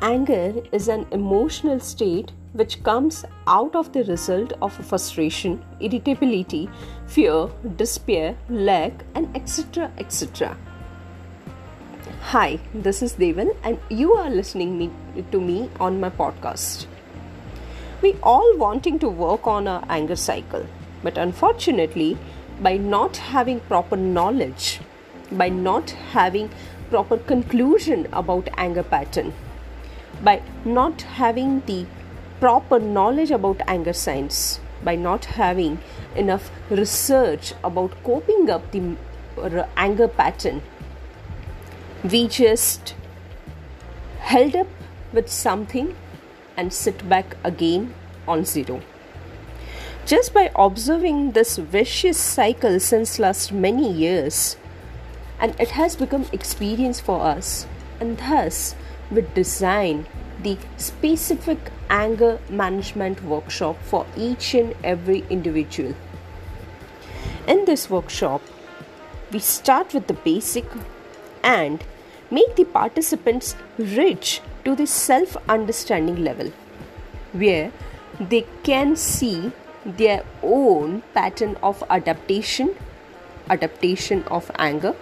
Anger is an emotional state which comes out of the result of frustration, irritability, fear, despair, lack, and etc. etc. Hi, this is Devan, and you are listening me, to me on my podcast. We all wanting to work on our anger cycle, but unfortunately, by not having proper knowledge, by not having proper conclusion about anger pattern, by not having the proper knowledge about anger signs, by not having enough research about coping up the anger pattern we just held up with something and sit back again on zero. Just by observing this vicious cycle since last many years, and it has become experience for us, and thus we design the specific anger management workshop for each and every individual. In this workshop, we start with the basic and make the participants rich to the self understanding level where they can see their own pattern of adaptation adaptation of anger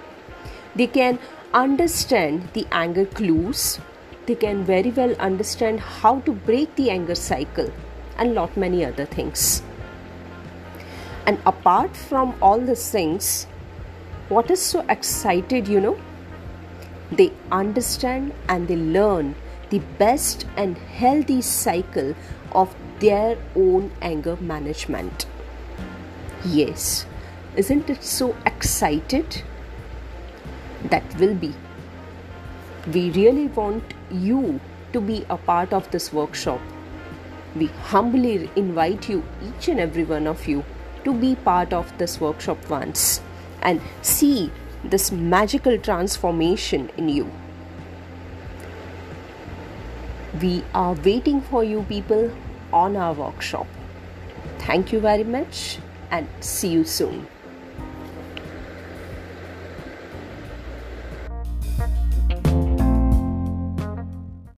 they can understand the anger clues they can very well understand how to break the anger cycle and lot many other things and apart from all these things what is so excited you know they understand and they learn the best and healthy cycle of their own anger management. Yes, isn't it so excited? That will be. We really want you to be a part of this workshop. We humbly invite you, each and every one of you, to be part of this workshop once and see this magical transformation in you. We are waiting for you people on our workshop. Thank you very much and see you soon.